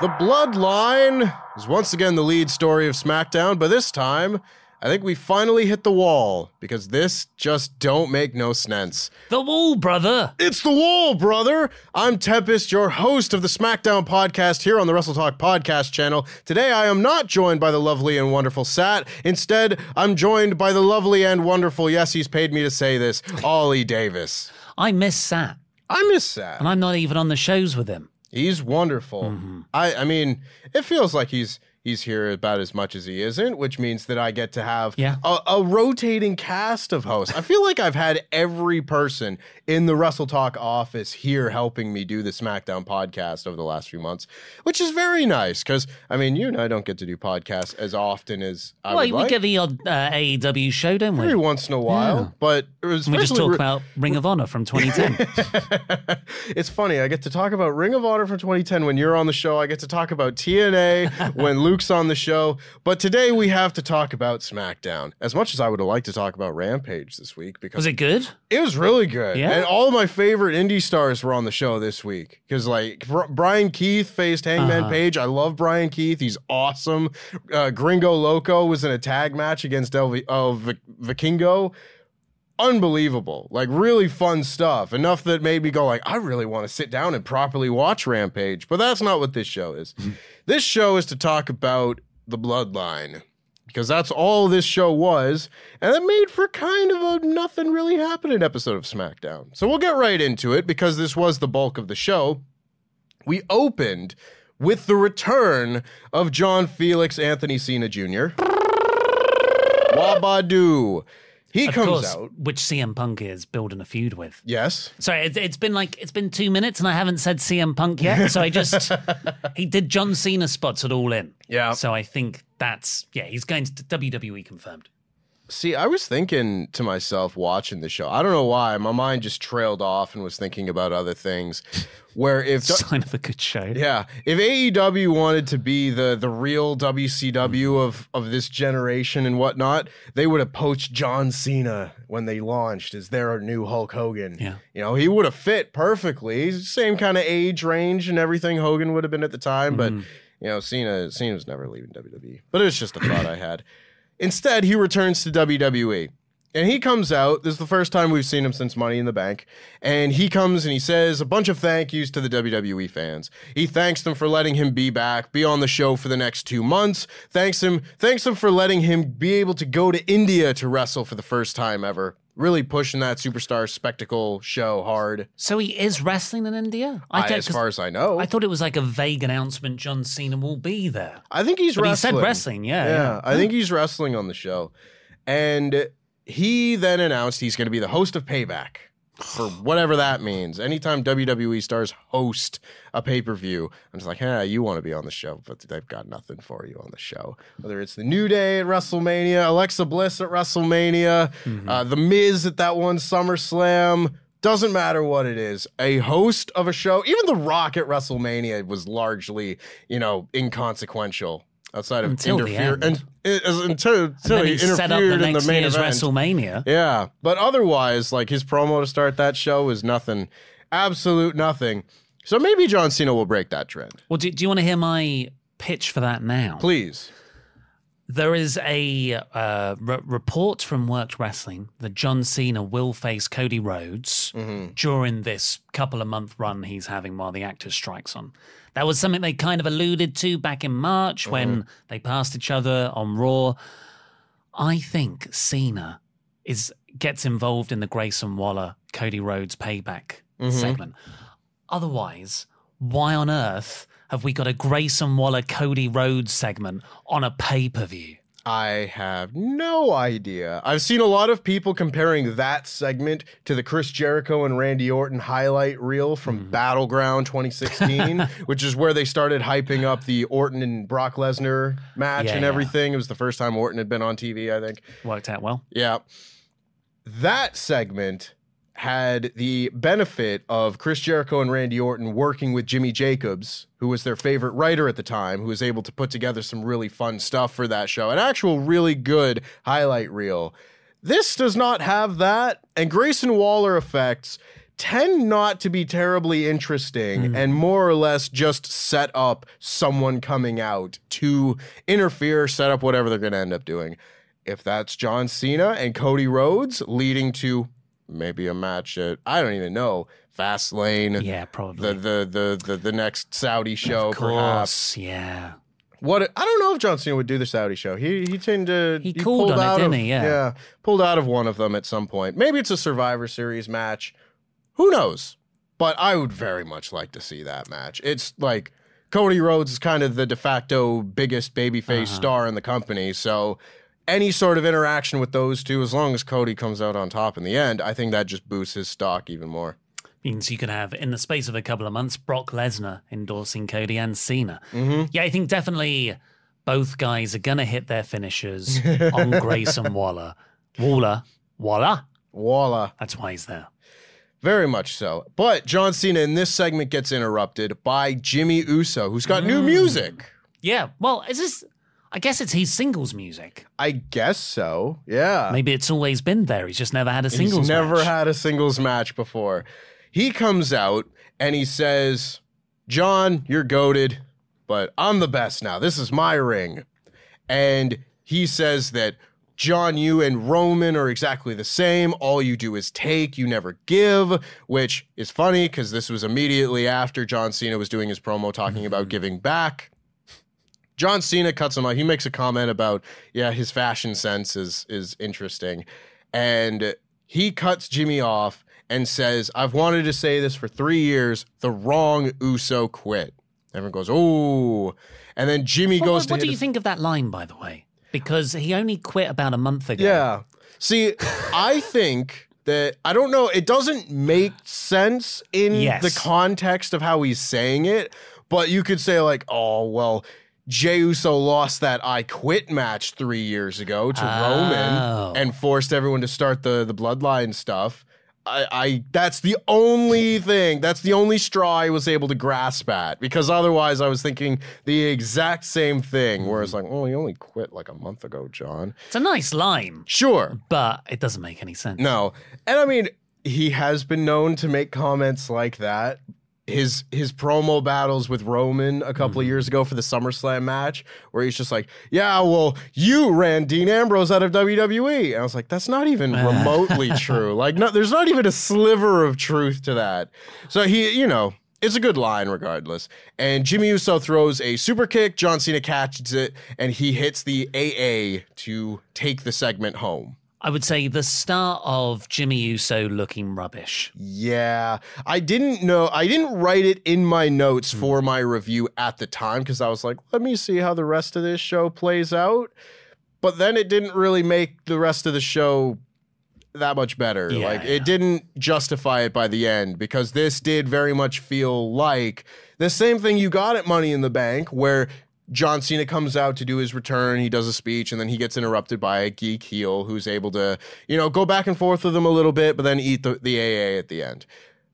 The Bloodline is once again the lead story of SmackDown, but this time I think we finally hit the wall because this just don't make no sense. The wall, brother. It's the wall, brother. I'm Tempest, your host of the SmackDown podcast here on the WrestleTalk podcast channel. Today I am not joined by the lovely and wonderful Sat. Instead, I'm joined by the lovely and wonderful, yes, he's paid me to say this, Oli Davis. I miss Sat, I miss Sat. and I'm not even on the shows with him. He's wonderful. Mm-hmm. I I mean, it feels like he's he's here about as much as he isn't, which means that I get to have Yeah. a, a rotating cast of hosts. I feel like I've had every person in the WrestleTalk office here helping me do the SmackDown podcast over the last few months, which is very nice because I mean, you and I don't get to do podcasts as often as I well, would we like. get the odd uh, AEW show, don't we? Every once in a while, Yeah. but we just talk re- about Ring of Honor from 2010. it's funny. I get to talk about Ring of Honor from 2010 when you're on the show. I get to talk about TNA when Luke's on the show. But today we have to talk about SmackDown. As much as I would have liked to talk about Rampage this week because Was it good? it was really good. Yeah? And all of my favorite indie stars were on the show this week. Because, like, Br- Brian Keith faced Hangman Uh-huh. Page. I love Brian Keith. He's awesome. Uh, Gringo Loco was in a tag match against El Vi- oh, Vic- Vikingo. Unbelievable. Like, really fun stuff. Enough that made me go, like, I really want to sit down and properly watch Rampage. But that's not what this show is. Mm-hmm. This show is to talk about the bloodline because that's all this show was, and it made for kind of a nothing really happening episode of SmackDown. So we'll get right into it because this was the bulk of the show. We opened with the return of John Felix Anthony Cena Jr. Wabadu. He Of comes course, out. which CM Punk is building a feud with. Yes. Sorry, it, it's been like it's been two minutes and I haven't said CM Punk yet. So I just he did John Cena spots at All In. Yeah. So I think that's yeah he's going to WWE confirmed. See, I was thinking to myself watching the show. I don't know why. My mind just trailed off and was thinking about other things. Where if Sign of a good show. Yeah, if AEW wanted to be the the real WCW of of this generation and whatnot, they would have poached John Cena when they launched as their new Hulk Hogan. Yeah. you know he would have fit perfectly. Same kind of age range and everything Hogan would have been at the time, but mm-hmm. you know Cena Cena was never leaving WWE. But it was just a thought I had. Instead, he returns to WWE. And he comes out. This is the first time we've seen him since Money in the Bank. And he comes and he says a bunch of thank yous to the WWE fans. He thanks them for letting him be back, be on the show for the next two months. Thanks him, thanks them for letting him be able to go to India to wrestle for the first time ever. Really pushing that superstar spectacle show hard. So he is wrestling in India. I, don't- as far as I know, I thought it was like a vague announcement. John Cena will be there. I think he's But he wrestling. said wrestling, yeah, yeah. yeah. I think he's wrestling on the show, and he then announced he's going to be the host of Payback for whatever that means. Anytime WWE stars host a pay per view, I'm just like, yeah, you want to be on the show, but they've got nothing for you on the show. Whether it's the New Day at WrestleMania, Alexa Bliss at WrestleMania, Mm-hmm. uh, The Miz at that one SummerSlam. Doesn't matter what it is. A host of a show, even The Rock at WrestleMania was largely, you know, inconsequential outside of Until interfere and it- as- until, And until then he he set up the interfered in next the main year's event. WrestleMania. Yeah, but otherwise, like his promo to start that show was nothing, absolute nothing. So maybe John Cena will break that trend. Well, do, do you want to hear my pitch for that now? Please. There is a uh, r- report from Worked Wrestling that John Cena will face Cody Rhodes during this couple of month run he's having while the actor strikes on. That was something they kind of alluded to back in March when mm-hmm. they passed each other on Raw. I think Cena is gets involved in the Grayson Waller Cody Rhodes payback mm-hmm. segment. Otherwise, why on earth have we got a Grayson Waller Cody Rhodes segment on a pay per view? I have no idea. I've seen a lot of people comparing that segment to the Chris Jericho and Randy Orton highlight reel from Hmm. Battleground 2016, which is where they started hyping up the Orton and Brock Lesnar match Yeah, and yeah. everything. It was the first time Orton had been on TV, I think. Worked out well. Yeah. That segment had the benefit of Chris Jericho and Randy Orton working with Jimmy Jacobs, who was their favorite writer at the time, who was able to put together some really fun stuff for that show. An actual really good highlight reel. This does not have that, and Grayson Waller effects tend not to be terribly interesting hmm. and more or less just set up someone coming out to interfere, set up whatever they're going to end up doing. If that's John Cena and Cody Rhodes leading to maybe a match at I don't even know Fastlane, Yeah, probably. the, the the the the next Saudi show, of perhaps. yeah. What I don't know if John Cena would do the Saudi show. He he tended to He called pulled it, out didn't of, he? Yeah. pulled out of one of them at some point. Maybe it's a Survivor Series match. Who knows? But I would very much like to see that match. It's like Cody Rhodes is kind of the de facto biggest babyface Uh-huh. star in the company, so any sort of interaction with those two, as long as Cody comes out on top in the end, I think that just boosts his stock even more. Means you could have, in the space of a couple of months, Brock Lesnar endorsing Cody and Cena. Mm-hmm. Yeah, I think definitely both guys are going to hit their finishers on Grayson Waller. Waller. Waller. Voila. That's why he's there. Very much so. But John Cena in this segment gets interrupted by Jimmy Uso, who's got Mm. new music. Yeah, well, is this. I guess it's his singles music. I guess so. Yeah. Maybe it's always been there. He's just never had a singles He's never match. had a singles match before. He comes out and he says, John, you're goaded, but I'm the best now. This is my ring. And he says that John, you and Roman are exactly the same. All you do is take, you never give, which is funny because this was immediately after John Cena was doing his promo talking about hmm. giving back. John Cena cuts him off. He makes a comment about, yeah, his fashion sense is is interesting. And he cuts Jimmy off and says, I've wanted to say this for three years. The wrong Uso quit. Everyone goes, oh. And then Jimmy Well, goes what to what do you think of that line, by the way? Because he only quit about a month ago. Yeah. See, I think that I don't know, it doesn't make sense in Yes. the context of how he's saying it, but you could say like, "Oh, well, Jey Uso lost that I quit match 3 years ago to Oh. Roman and forced everyone to start the the bloodline stuff." I, I that's the only thing that's the only straw I was able to grasp at because otherwise I was thinking the exact same thing where it's like oh you only quit like a month ago John It's a nice line, sure but it doesn't make any sense. no. And I mean, he has been known to make comments like that. His his promo battles with Roman a couple of years ago for the SummerSlam match, where he's just like, "Yeah, well, you ran Dean Ambrose out of WWE," and I was like, "That's not even remotely true. Like, no, there's not even a sliver of truth to that." So he, you know, it's a good line regardless. And Jimmy Uso throws a super kick. John Cena catches it, and he hits the AA to take the segment home. I would say the start of Jimmy Uso looking rubbish. Yeah, I didn't know. I didn't write it in my notes hmm. for my review at the time because I was like, let me see how the rest of this show plays out. But then it didn't really make the rest of the show that much better. Yeah, like yeah. it didn't justify it by the end because this did very much feel like the same thing you got at Money in the Bank where John Cena comes out to do his return. He does a speech, and then he gets interrupted by a geek heel who's able to, you know, go back and forth with him a little bit, but then eat the, the AA at the end.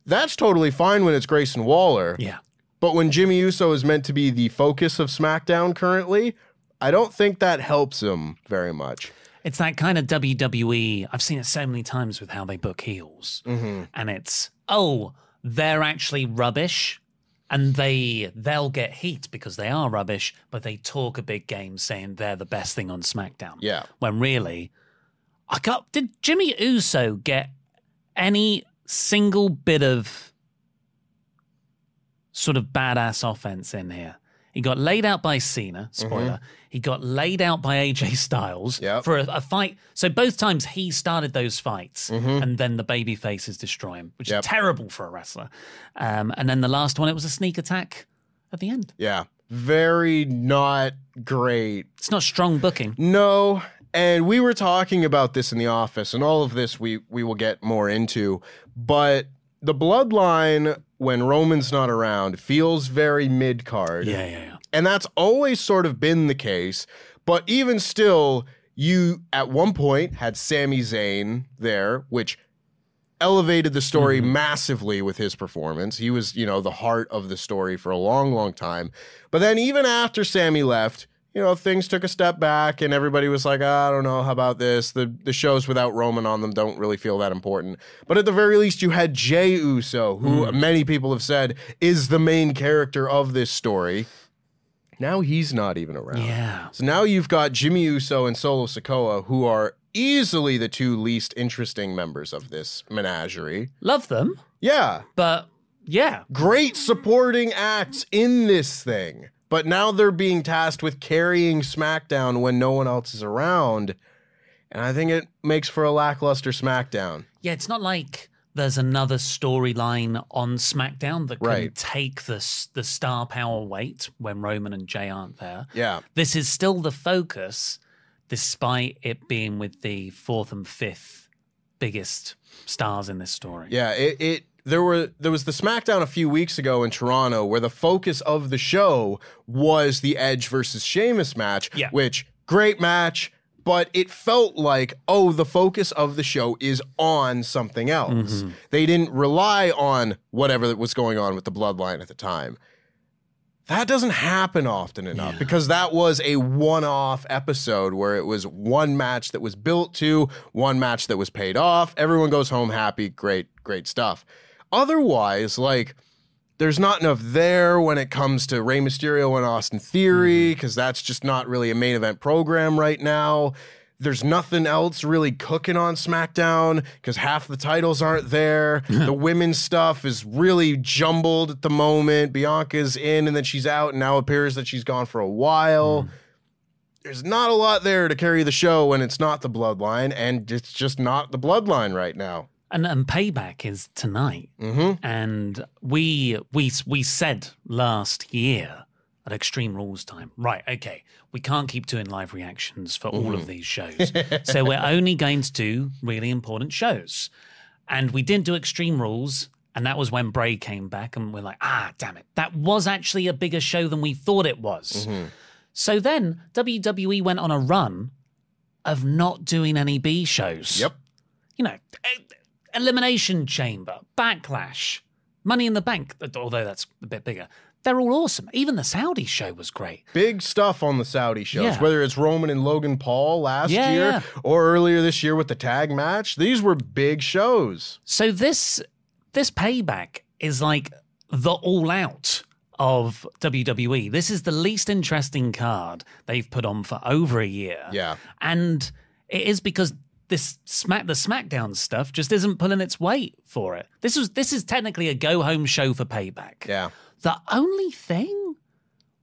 That's totally fine when it's Grayson Waller. Yeah. But when Jimmy Uso is meant to be the focus of SmackDown currently, I don't think that helps him very much. It's that kind of WWE. I've seen it so many times with how they book heels, Mm-hmm. and it's oh, they're actually rubbish, and they they'll get heat because they are rubbish, but they talk a big game saying they're the best thing on SmackDown. Yeah. when really, I got did Jimmy Uso get any single bit of sort of badass offense in here? He got laid out by Cena, spoiler. He got laid out by AJ Styles Yep. for a, a fight. So both times he started those fights, and then the baby faces destroy him, which Yep. is terrible for a wrestler. Um, and then the last one, it was a sneak attack at the end. Yeah. Very not great. It's not strong booking. No. And we were talking about this in the office, and all of this we we will get more into. But the bloodline, when Roman's not around, feels very mid card. Yeah, yeah, yeah. And that's always sort of been the case. But even still, you at one point had Sami Zayn there, which elevated the story mm-hmm. massively with his performance. He was, you know, the heart of the story for a long, long time. But then even after Sami left, you know, things took a step back and everybody was like, "Ah, I don't know, how about this? The the shows without Roman on them don't really feel that important. But at the very least, you had Jey Uso, who many people have said is the main character of this story. Now he's not even around. Yeah. So now you've got Jimmy Uso and Solo Sikoa, who are easily the two least interesting members of this menagerie. Love them, Yeah, but yeah, great supporting acts in this thing. But now they're being tasked with carrying SmackDown when no one else is around. And I think it makes for a lackluster SmackDown. Yeah, it's not like there's another storyline on SmackDown that can Right. take the the star power weight when Roman and Jey aren't there. Yeah. This is still the focus, despite it being with the fourth and fifth biggest stars in this story. Yeah, it, it there were there was the SmackDown a few weeks ago in Toronto where the focus of the show was the Edge versus Sheamus match, Yeah. which great match, but it felt like oh the focus of the show is on something else. Mm-hmm. They didn't rely on whatever that was going on with the bloodline at the time. That doesn't happen often enough Yeah. because that was a one off episode where it was one match that was built to, one match that was paid off. Everyone goes home happy. Great, great stuff. Otherwise, like, there's not enough there when it comes to Rey Mysterio and Austin Theory mm-hmm. because that's just not really a main event program right now. There's nothing else really cooking on SmackDown because half the titles aren't there. the women's stuff is really jumbled at the moment. Bianca's in and then she's out, and now appears that she's gone for a while. Mm. There's not a lot there to carry the show when it's not the bloodline, and it's just not the bloodline right now. And and payback is tonight. Mm-hmm. And we we we said last year at Extreme Rules time, right? Okay, we can't keep doing live reactions for all of these shows, so we're only going to do really important shows. And we didn't do Extreme Rules, and that was when Bray came back, and we're like, ah, damn it, that was actually a bigger show than we thought it was. So then WWE went on a run of not doing any B shows Yep. you know, e- Elimination Chamber, Backlash, Money in the Bank, although that's a bit bigger. They're all awesome. Even the Saudi show was great. Big stuff on the Saudi shows, Yeah. whether it's Roman and Logan Paul last Yeah, year yeah. or earlier this year with the tag match. These were big shows. So this this payback is like the all out of WWE. This is the least interesting card they've put on for over a year. Yeah. And it is because this smack the SmackDown stuff just isn't pulling its weight for it. This was this is technically a go home show for payback. Yeah. The only thing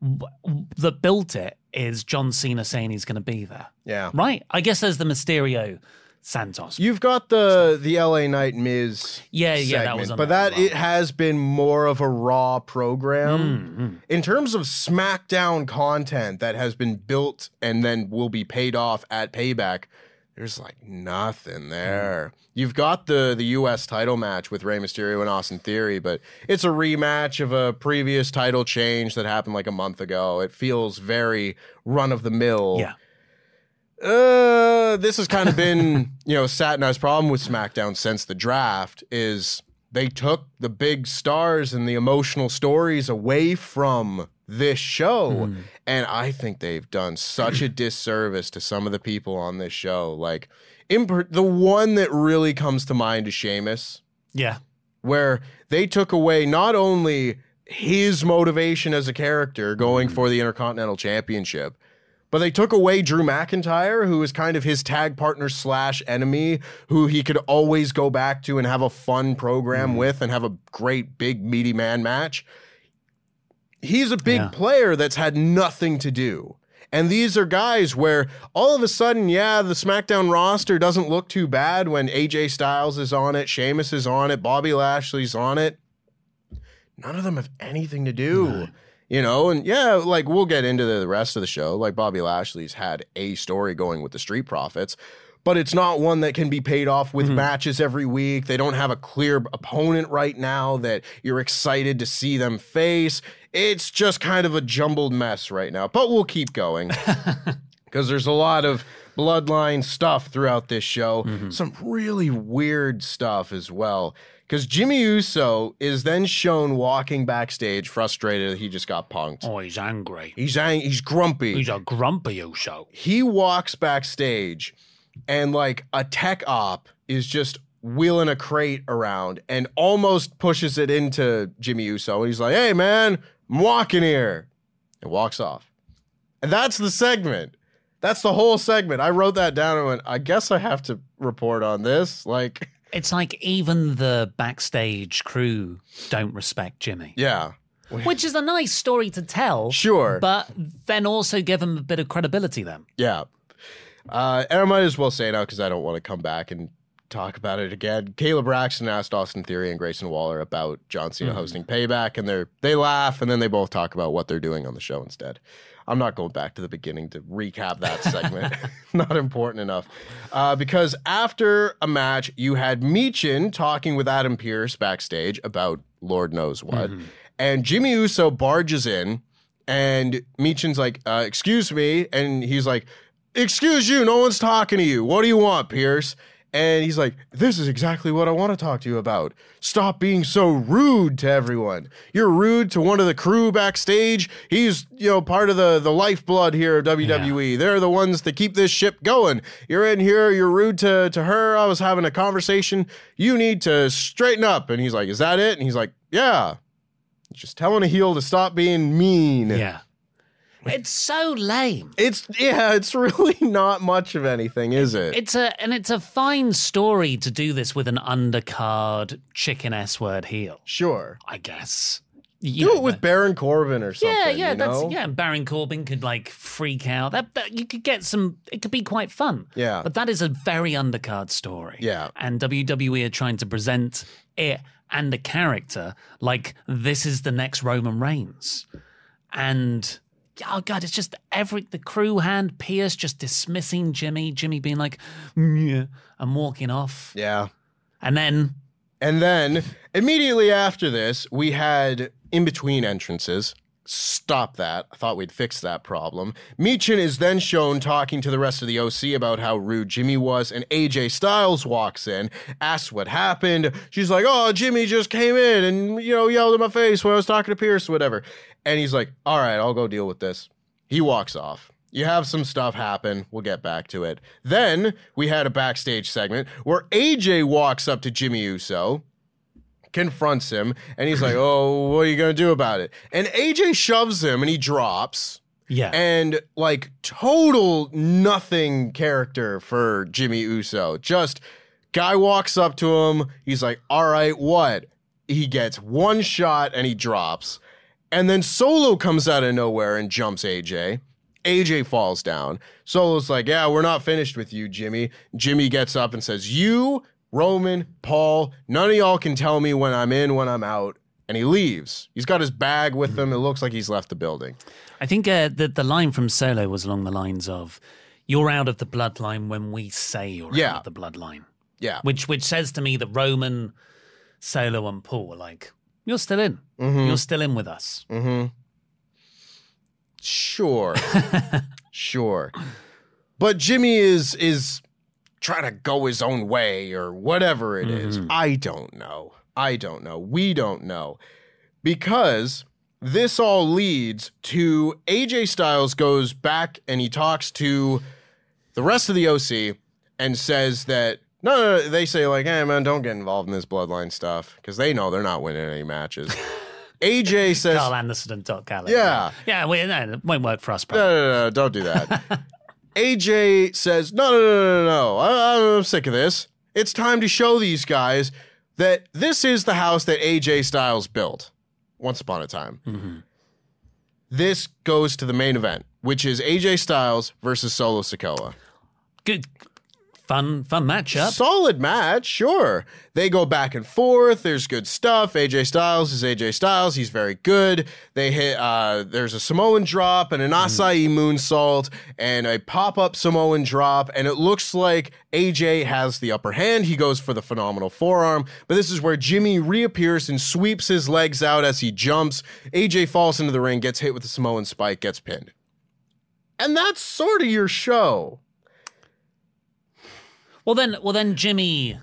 w- that built it is John Cena saying he's going to be there. Yeah. Right? I guess there's the Mysterio Santos. You've got the the LA Knight Miz Yeah, yeah, that was on but as that it has been more of a raw program Mm, in terms of SmackDown content that has been built and then will be paid off at Payback. There's like nothing there. You've got the the US title match with Rey Mysterio and Austin Theory, but it's a rematch of a previous title change that happened like a month ago. It feels very run of the mill. Yeah. Uh, this has kind of been, you know, Satnai's problem with SmackDown since the draft is they took the big stars and the emotional stories away from this show. Hmm. And I think they've done such a disservice to some of the people on this show. Like, in the one that really comes to mind is Sheamus Yeah. where they took away not only his motivation as a character going hmm. for the Intercontinental Championship, but they took away Drew McIntyre, who is kind of his tag partner slash enemy, who he could always go back to and have a fun program mm. with and have a great big meaty man match. He's a big Yeah. player that's had nothing to do. And these are guys where all of a sudden, yeah, the SmackDown roster doesn't look too bad when AJ Styles is on it, Sheamus is on it, Bobby Lashley's on it. None of them have anything to do. You know, and yeah, like we'll get into the rest of the show. Like Bobby Lashley's had a story going with the Street Profits, but it's not one that can be paid off with mm-hmm. matches every week. They don't have a clear opponent right now that you're excited to see them face. It's just kind of a jumbled mess right now, but we'll keep going because there's a lot of bloodline stuff throughout this show. Mm-hmm. Some really weird stuff as well. Because Jimmy Uso is then shown walking backstage, frustrated that he just got punked. Oh, he's angry. He's ang- he's grumpy. He's a grumpy Uso. he walks backstage, and like a tech op is just wheeling a crate around and almost pushes it into Jimmy Uso. And he's like, "Hey, man, I'm walking here," and walks off. And that's the segment. That's the whole segment. I wrote that down and went, I guess I have to report on this. Like, It's like even the backstage crew don't respect Jimmy, yeah, which is a nice story to tell. sure. But then also give him a bit of credibility then. Yeah. Uh, and I might as well say now because I don't want to come back and talk about it again. Kayla Braxton asked Austin Theory and Grayson Waller about John Cena hosting Payback, and they they laugh, and then they both talk about what they're doing on the show instead. I'm not going back to the beginning to recap that segment. not important enough. Uh, because after a match, you had Michin talking with Adam Pearce backstage about Lord knows what. And Jimmy Uso barges in, and Michin's like, uh, Excuse me. And he's like, Excuse you, no one's talking to you. What do you want, Pearce? And he's like, This is exactly what I want to talk to you about. Stop being so rude to everyone. You're rude to one of the crew backstage. He's, you know, part of the, the lifeblood here of WWE. They're the ones that keep this ship going. You're in here, you're rude to, to her. I was having a conversation. You need to straighten up. And he's like, Is that it? And he's like, Yeah. Just telling a heel to stop being mean. Yeah. It's so lame. It's yeah, it's really not much of anything, is it? It's a and it's a fine story to do this with an undercard chicken S word heel, sure. I guess. Do You know, it with Baron Corbin or something. yeah, yeah, you that's know? yeah. Baron Corbin could like freak out. That, that you could get some. It could be quite fun. Yeah. but that is a very undercard story. Yeah. and WWE are trying to present it and the character like this is the next Roman Reigns, and oh god, it's just every the crew hand Pearce just dismissing Jimmy, Jimmy being like yeah, and walking off, Yeah. and then And then immediately after this, we had in between entrances. Stop that. I thought we'd fix that problem. Michin is then shown talking to the rest of the OC about how rude Jimmy was, and AJ Styles walks in, asks what happened. She's like, Oh, Jimmy just came in and, you know, yelled in my face when I was talking to Pearce, whatever. And he's like, All right, I'll go deal with this. He walks off. You have some stuff happen. We'll get back to it. Then we had a backstage segment where AJ walks up to Jimmy Uso, confronts him, and he's like, Oh, what are you going to do about it? And AJ shoves him and he drops. yeah, And like total nothing character for Jimmy Uso. Just guy walks up to him. He's like, All right, what? He gets one shot and he drops. And then Solo comes out of nowhere and jumps AJ. AJ falls down. Solo's like, Yeah, we're not finished with you, Jimmy. Jimmy gets up and says, You, Roman, Paul, none of y'all can tell me when I'm in, when I'm out. And he leaves. He's got his bag with him. It looks like he's left the building. I think uh, the the line from Solo was along the lines of, You're out of the bloodline when we say you're Yeah. out of the bloodline. Yeah. Which which says to me that Roman, Solo, and Paul are like, you're still in. Mm-hmm. You're still in with us. Mm-hmm. Sure. sure. But Jimmy is is trying to go his own way or whatever it is. Mm-hmm. I don't know. I don't know. We don't know. Because this all leads to AJ Styles goes back and he talks to the rest of the OC and says that no, no, no they say like, "Hey man, don't get involved in this bloodline stuff" because they know they're not winning any matches. AJ says, Karl Anderson and Doc Gallows. Yeah. Yeah, well, no, it won't work for us, bro. No, no, no, no, don't do that. AJ says, no, no, no, no, no, no. I, I'm sick of this. It's time to show these guys that this is the house that AJ Styles built once upon a time. Mm-hmm. This goes to the main event, which is AJ Styles versus Solo Sikoa. Good, fun, fun matchup. Solid match, sure. They go back and forth. There's good stuff. AJ Styles is AJ Styles. He's very good. They hit. Uh, there's a Samoan drop and an Asai acai moonsault and a pop up Samoan drop, and it looks like AJ has the upper hand. He goes for the phenomenal forearm, but this is where Jimmy reappears and sweeps his legs out as he jumps. AJ falls into the ring, gets hit with the Samoan spike, gets pinned. And that's sort of your show. Well then, well then, Jimmy,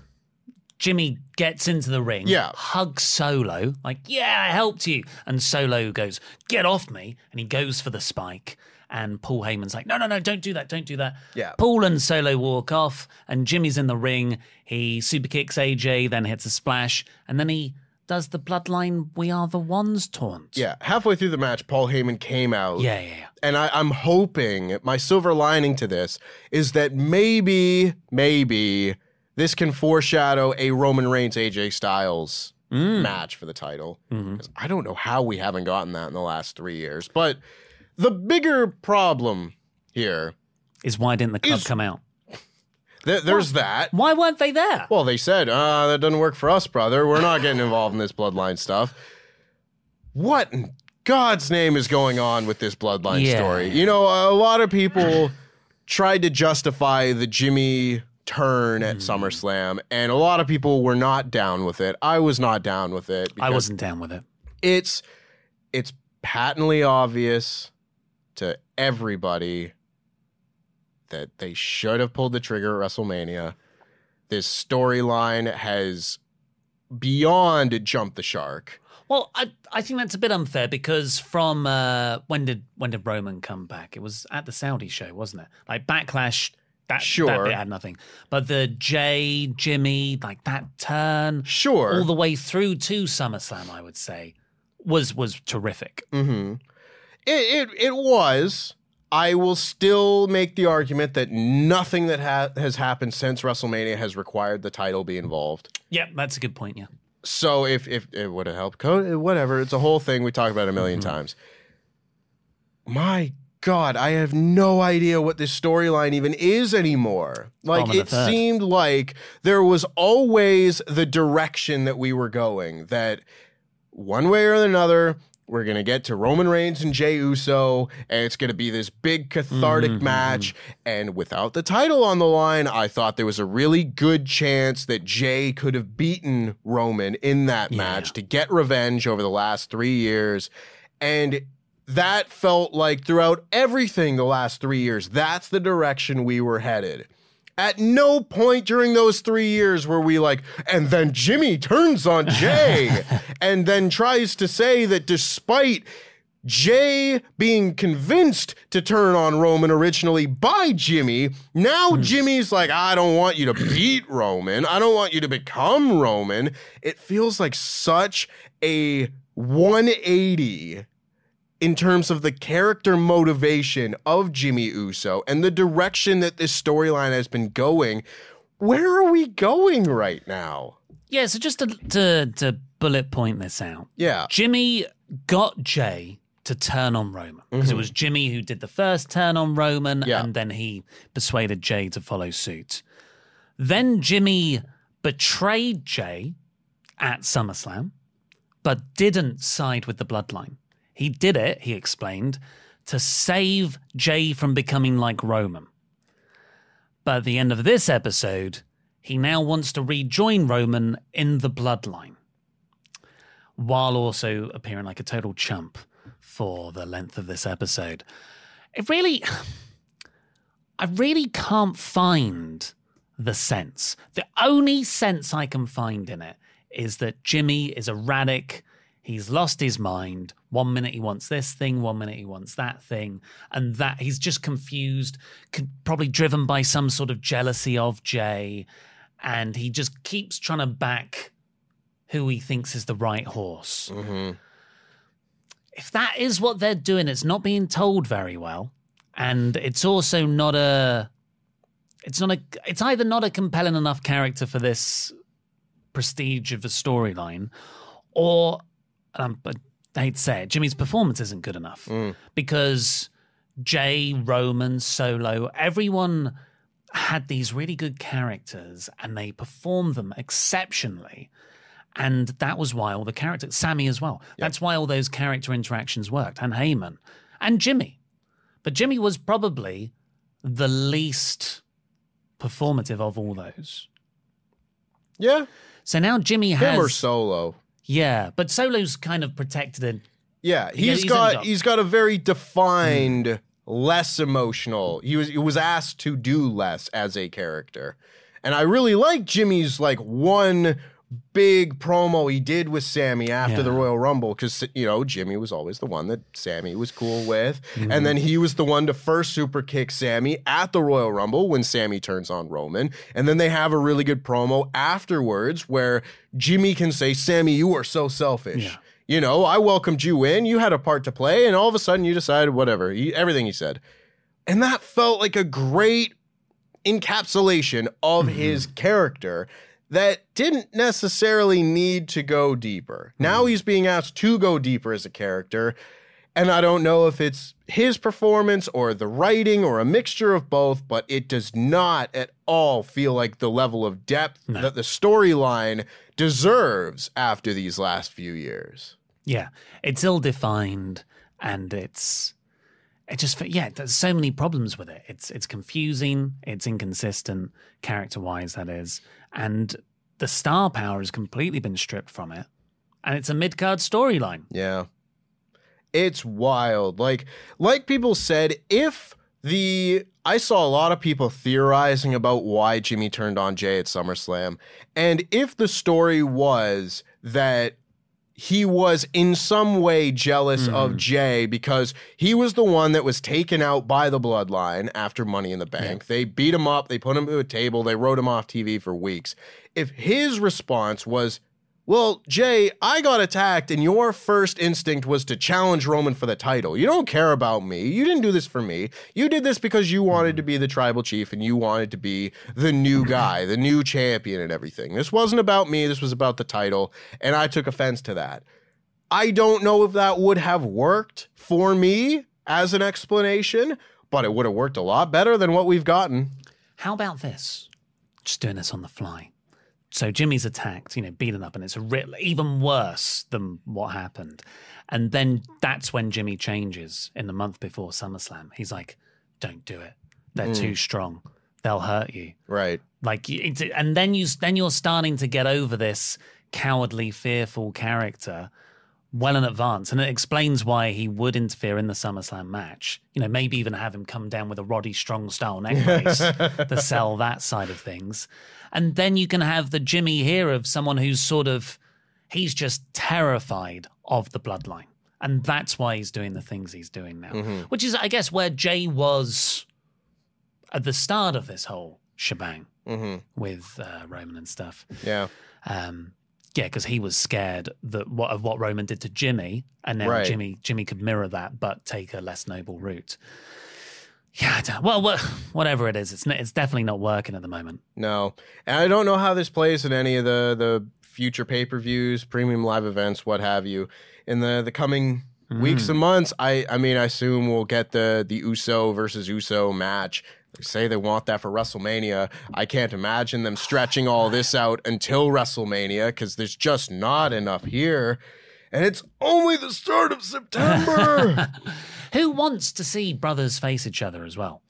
Jimmy gets into the ring. Yeah. hugs Solo like, "Yeah, I helped you," and Solo goes, "Get off me!" and he goes for the spike. And Paul Heyman's like, "No, no, no, don't do that, don't do that." Yeah. Paul and Solo walk off, and Jimmy's in the ring. He super kicks AJ, then hits a splash, and then he does the Bloodline "We Are the Ones" taunt. Yeah, halfway through the match, Paul Heyman came out. yeah, yeah. yeah. And I, I'm hoping my silver lining to this is that maybe, maybe this can foreshadow a Roman Reigns AJ Styles mm. match for the title. Mm-hmm. 'Cause I don't know how we haven't gotten that in the last three years. But the bigger problem here, Is why didn't the club come out? Th- there's that. Why weren't they there? Well, they said, uh, that doesn't work for us, brother. We're not getting involved in this bloodline stuff. What in God's name is going on with this bloodline Yeah. story? You know, a lot of people tried to justify the Jimmy turn at SummerSlam, and a lot of people were not down with it. I was not down with it. I wasn't down with it. It's it's patently obvious to everybody that they should have pulled the trigger at WrestleMania. This storyline has beyond jumped the shark. Well, I I think that's a bit unfair because from uh, when did when did Roman come back? It was at the Saudi show, wasn't it? Like Backlash. That, that Sure. bit had nothing, but the Jey Jimmy like that turn Sure. all the way through to SummerSlam, I would say, was was terrific. Mm-hmm. It, it it was. I will still make the argument that nothing that ha- has happened since WrestleMania has required the title be involved. Yeah, that's a good point. Yeah, So if if it would have helped, whatever. It's a whole thing we talked about a 1000000 mm-hmm. times. My God, I have no idea what this storyline even is anymore. Like it seemed like there was always the direction that we were going. That one way or another, we're gonna get to Roman Reigns and Jey Uso, and it's gonna be this big cathartic Mm-hmm, match. And without the title on the line, I thought there was a really good chance that Jey could have beaten Roman in that match to get revenge over the last three years. And that felt like throughout everything the last three years, that's the direction we were headed. At no point during those three years were we like, and then Jimmy turns on Jey and then tries to say that despite Jey being convinced to turn on Roman originally by Jimmy, now hmm. Jimmy's like, I don't want you to beat Roman. I don't want you to become Roman. It feels like such a 180 in terms of the character motivation of Jimmy Uso and the direction that this storyline has been going. Where are we going right now? yeah. So just to to, to bullet point this out, Yeah. Jimmy got Jey to turn on Roman because it was Jimmy who did the first turn on Roman, Mm-hmm. Yeah. and then he persuaded Jey to follow suit. Then Jimmy betrayed Jey at SummerSlam, but didn't side with the bloodline. He did it, he explained, to save Jey from becoming like Roman. But at the end of this episode, he now wants to rejoin Roman in the bloodline, while also appearing like a total chump for the length of this episode. It really, I really can't find the sense. The only sense I can find in it is that Jimmy is erratic. He's lost his mind. One minute he wants this thing, one minute he wants that thing, and that he's just confused, probably driven by some sort of jealousy of Jey, and he just keeps trying to back who he thinks is the right horse. If that is what they're doing, it's not being told very well, and it's also not a. It's not a. It's either not a compelling enough character for this prestige of a storyline, or um, hate say Jimmy's performance isn't good enough mm. because Jey, Roman, Solo, everyone had these really good characters and they performed them exceptionally. And that was why all the characters, Sami as well, that's why all those character interactions worked, and Heyman and Jimmy. But Jimmy was probably the least performative of all those. Yeah, So now Jimmy him or has. Solo. Yeah, but Solo's kind of protected it. Yeah, He- he's he's got he's got a very defined, less emotional. He was he was asked to do less as a character, and I really like Jimmy's like one big promo he did with Sami after the Royal Rumble because you know Jimmy was always the one that Sami was cool with, Mm-hmm. and then he was the one to first super kick Sami at the Royal Rumble when Sami turns on Roman, and then they have a really good promo afterwards where Jimmy can say, "Sami, you are so selfish." Yeah. You know, I welcomed you in. You had a part to play, and all of a sudden you decided whatever. He, everything he said, and that felt like a great encapsulation of his character that didn't necessarily need to go deeper. Now hmm. he's being asked to go deeper as a character, and I don't know if it's his performance or the writing or a mixture of both, but it does not at all feel like the level of depth that the storyline deserves after these last few years. Yeah, it's ill defined and it's it just yeah. There's so many problems with it. It's it's confusing. It's inconsistent character wise. That is, and the star power has completely been stripped from it. And it's a mid card storyline. Yeah. It's wild. Like like people said, if the I saw a lot of people theorizing about why Jimmy turned on Jey at SummerSlam. And if the story was that he was in some way jealous of hmm. Jey because he was the one that was taken out by the bloodline after Money in the Bank. They beat him up, they put him to a table, they wrote him off TV for weeks. If his response was, well, Jey, I got attacked, and your first instinct was to challenge Roman for the title. You don't care about me. You didn't do this for me. You did this because you wanted to be the tribal chief and you wanted to be the new guy, the new champion, and everything. This wasn't about me. This was about the title, and I took offense to that. I don't know if that would have worked for me as an explanation, but it would have worked a lot better than what we've gotten. How about this? Just doing this on the fly. So Jimmy's attacked, you know, beaten up, and it's a ri- even worse than what happened. And then that's when Jimmy changes in the month before SummerSlam. He's like, "Don't do it. They're hmm. too strong. They'll hurt you." Right. Like, and then you then you're starting to get over this cowardly, fearful character well in advance, and it explains why he would interfere in the SummerSlam match. You know, maybe even have him come down with a Roddy Strong style neck brace to sell that side of things, and then you can have the Jimmy here of someone who's sort of he's just terrified of the bloodline. And that's why he's doing the things he's doing now, which is, I guess, where Jey was at the start of this whole shebang with uh, Roman and stuff. Yeah. Um, yeah, because he was scared that what of what Roman did to Jimmy, and now Right. Jimmy Jimmy could mirror that, but take a less noble route. Yeah, I don't, well, whatever it is, it's it's definitely not working at the moment. No, and I don't know how this plays in any of the the future pay per views, premium live events, what have you, in the the coming weeks mm. and months. I I mean, I assume we'll get the the Uso versus Uso match. They say they want that for WrestleMania. I can't imagine them stretching all this out until WrestleMania because there's just not enough here, and it's only the start of September. Who wants to see brothers face each other as well?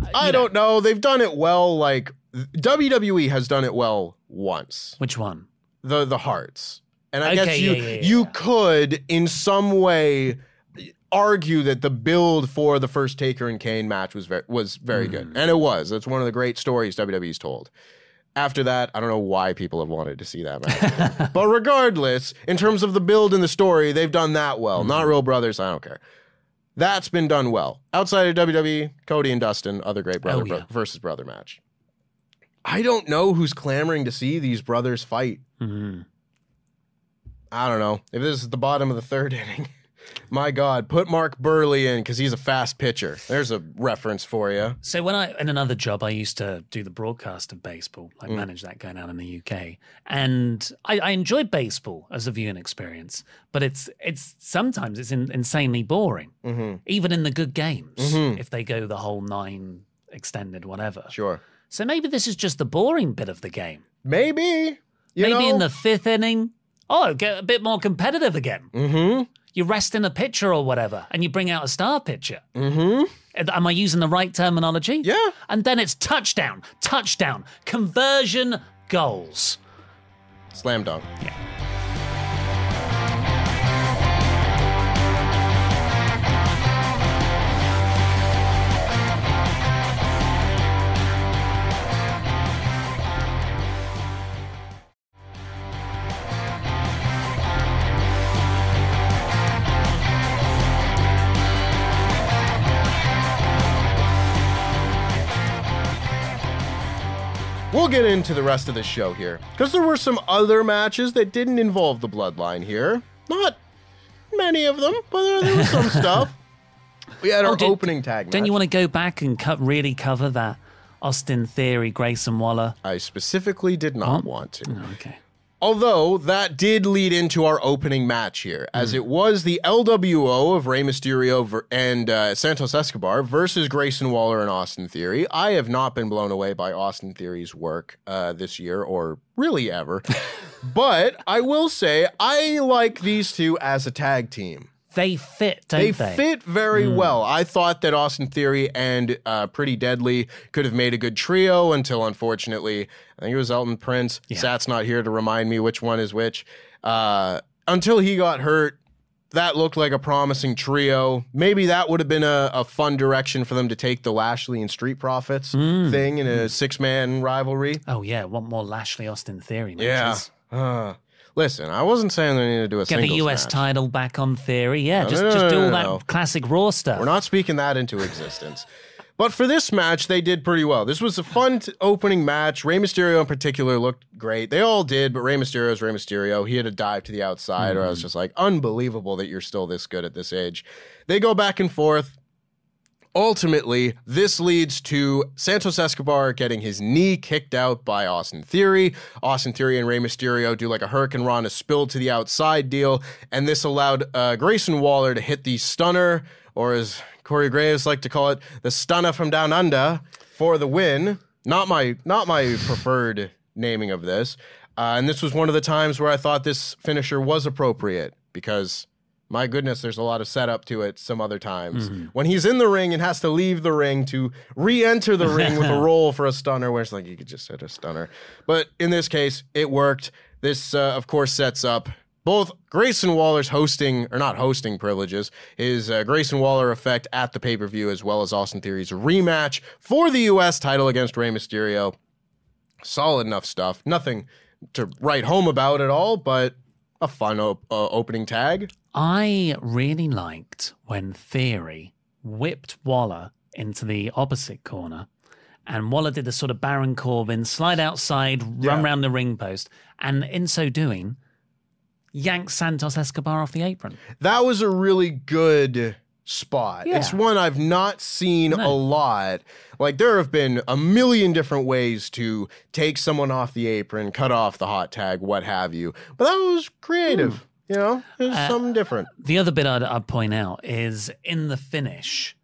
Uh, I know. don't know. They've done it well. Like WWE has done it well once. Which one? The the hearts, and I Okay, guess you yeah, yeah, yeah. you could in some way argue that the build for the first Taker and Kane match was very was very Hmm. good, and it was. That's one of the great stories WWE's told. After that, I don't know why people have wanted to see that match. but regardless, in terms of the build and the story, they've done that well. Hmm. Not Real Brothers, I don't care. That's been done well. Outside of WWE, Cody and Dustin, other great brother Oh, yeah. bro- versus brother match. I don't know who's clamoring to see these brothers fight. Mhm. I don't know. If this is the bottom of the third inning, my God, put Mark Buehrle in because he's a fast pitcher. There's a reference for you. So when I in another job, I used to do the broadcast of baseball, like Mm. manage that going out in the UK, and I, I enjoy baseball as a viewing experience. But it's it's sometimes it's in, insanely boring, Mm-hmm. even in the good games Mhm. if they go the whole nine extended whatever. Sure. So maybe this is just the boring bit of the game. Maybe. You maybe know? in the fifth inning, oh, get a bit more competitive again. Mm-hmm. You rest in a pitcher or whatever, and you bring out a star pitcher. Mm-hmm. Am I using the right terminology? Yeah. And then it's touchdown, touchdown, conversion goals. Slam dunk. We'll get into the rest of the show here because there were some other matches that didn't involve the bloodline here. Not many of them, but there, was some stuff. We had our Oh, did- opening tag match. Don't you want to go back and cut, really cover that Austin Theory, Grayson Waller? I specifically did not oh. want to. Oh, okay. Although that did lead into our opening match here, as it was the LWO of Rey Mysterio ver- and uh, Santos Escobar versus Grayson Waller and Austin Theory. I have not been blown away by Austin Theory's work uh, this year, or really ever. but I will say I like these two as a tag team. They fit, don't They they? fit very well. I thought that Austin Theory and uh, Pretty Deadly could have made a good trio until, unfortunately, I think it was Elton Prince. Sat's not here to remind me which one is which. Uh, until he got hurt, that looked like a promising trio. Maybe that would have been a, a fun direction for them to take the Lashley and Street Profits thing in a six man rivalry. Oh, yeah. Want more Lashley Austin Theory Yeah. Uh, listen, I wasn't saying they need to do a Get the US match. title back on Theory. Yeah, No, just, no, no, just do all that classic Raw stuff. We're not speaking that into existence. But for this match, they did pretty well. This was a fun t- opening match. Rey Mysterio in particular looked great. They all did, but Rey Mysterio is Rey Mysterio. He had a dive to the outside, or I was mm. just like, unbelievable that you're still this good at this age. They go back and forth. Ultimately, this leads to Santos Escobar getting his knee kicked out by Austin Theory. Austin Theory and Rey Mysterio do like a Hurricanrana spill to the outside deal, and this allowed uh, Grayson Waller to hit the stunner, or as Corey Graves like to call it, the stunner from down under, for the win. Not my not my preferred naming of this. Uh, and this was one of the times where I thought this finisher was appropriate because my goodness, there's a lot of setup to it some other times. When he's in the ring and has to leave the ring to re enter the ring with a roll for a stunner, where it's like you could just hit a stunner. But in this case, it worked. This, uh, of course, sets up both Grayson Waller's hosting, or not hosting privileges, his uh, Grayson Waller effect at the pay per view, as well as Austin Theory's rematch for the U.S. title against Rey Mysterio. Solid enough stuff. Nothing to write home about at all, but a fun op- uh, opening tag. I really liked when Theory whipped Waller into the opposite corner, and Waller did the sort of Baron Corbin slide outside, run Yeah. round the ring post, and in so doing, yanked Santos Escobar off the apron. That was a really good spot. Yeah. It's one I've not seen a lot. Like there have been a million different ways to take someone off the apron, cut off the hot tag, what have you. But that was creative. Hmm. You know, it was something different. The other bit I'd, I'd point out is in the finish,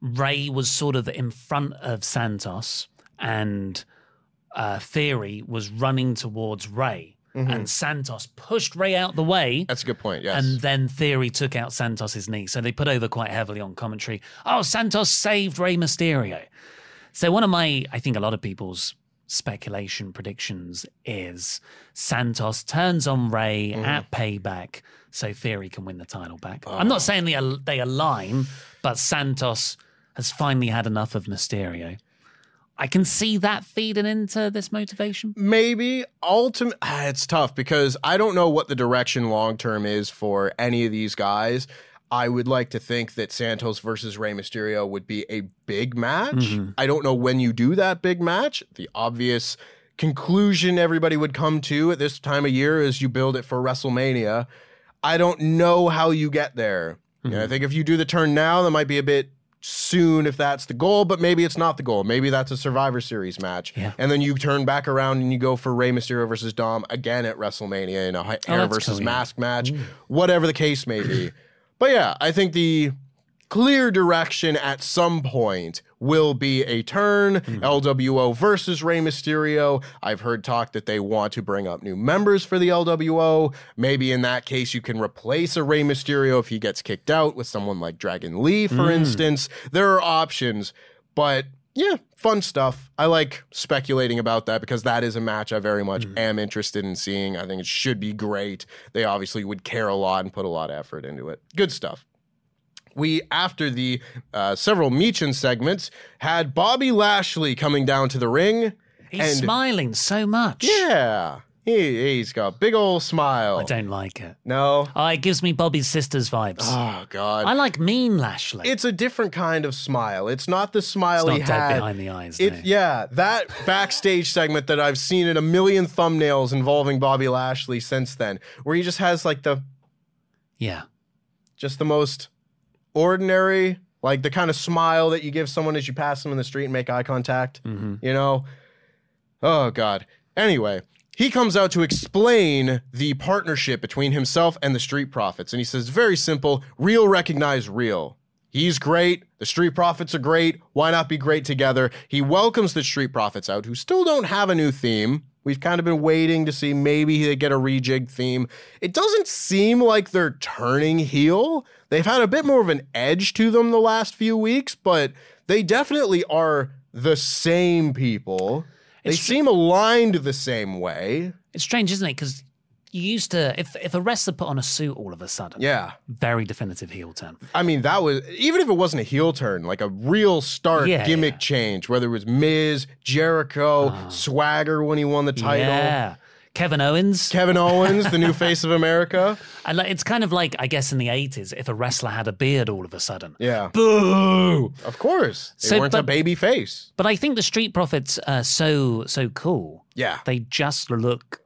Rey was sort of in front of Santos, and uh, Theory was running towards Rey, Mm-hmm. and Santos pushed Rey out the way. That's a good point. Yes. And then Theory took out Santos's knee. So they put over quite heavily on commentary. Oh, Santos saved Rey Mysterio. So one of my, I think a lot of people's speculation predictions is Santos turns on Rey Mm-hmm. at Payback, so Theory can win the title back. I'm Oh. not saying they al- they align, but Santos has finally had enough of Mysterio. I can see that feeding into this motivation. Maybe ultimate. It's tough because I don't know what the direction long term is for any of these guys. I would like to think that Santos versus Rey Mysterio would be a big match. Mm-hmm. I don't know when you do that big match. The obvious conclusion everybody would come to at this time of year is you build it for WrestleMania. I don't know how you get there. And I mm-hmm. think if you do the turn now, that might be a bit soon if that's the goal, but maybe it's not the goal. Maybe that's a Survivor Series match. Yeah. And then you turn back around and you go for Rey Mysterio versus Dom again at WrestleMania in a hair Oh, versus cool, yeah. mask match, mm. whatever the case may be. But yeah, I think the clear direction at some point will be a turn hmm. LWO versus Rey Mysterio. I've heard talk that they want to bring up new members for the LWO. Maybe in that case, you can replace a Rey Mysterio if he gets kicked out with someone like Dragon Lee, for hmm. instance. There are options, but yeah, fun stuff. I like speculating about that because that is a match I very much am interested in seeing. I think it should be great. They obviously would care a lot and put a lot of effort into it. Good stuff we after the uh, several Michin segments had Bobby Lashley coming down to the ring. He's and smiling so much. yeah, he, he's got a big old smile. I don't like it. no. Oh, it gives me Bobby's sister's vibes. Oh God. I like mean Lashley. it's a different kind of smile. It's not the smile It's he dead had. behind the eyes. It, no. yeah, that backstage segment that I've seen in a million thumbnails involving Bobby Lashley since then, where he just has like the yeah. just the most ordinary, like the kind of smile that you give someone as you pass them in the street and make eye contact. Mm-hmm. You know? Oh, God. Anyway, he comes out to explain the partnership between himself and the Street Profits. And he says, very simple real recognize real. He's great. The Street Profits are great. Why not be great together? He welcomes the Street Profits out, who still don't have a new theme. We've kind of been waiting to see maybe they get a rejig theme. It doesn't seem like they're turning heel. They've had a bit more of an edge to them the last few weeks, but they definitely are the same people. They It's- seem aligned the same way. It's strange, isn't it? Because you used to, if if a wrestler put on a suit all of a sudden, Yeah. very definitive heel turn. I mean, that was even if it wasn't a heel turn, like a real stark Yeah, gimmick yeah. change, whether it was Miz, Jericho, ah. Swagger when he won the title, Yeah. Kevin Owens. Kevin Owens, the new face of America. and like, it's kind of like, I guess, in the 80s, if a wrestler had a beard all of a sudden. Yeah. Boo! Of course. They So, weren't a baby face. But I think the Street Profits are so, so cool. Yeah. They just look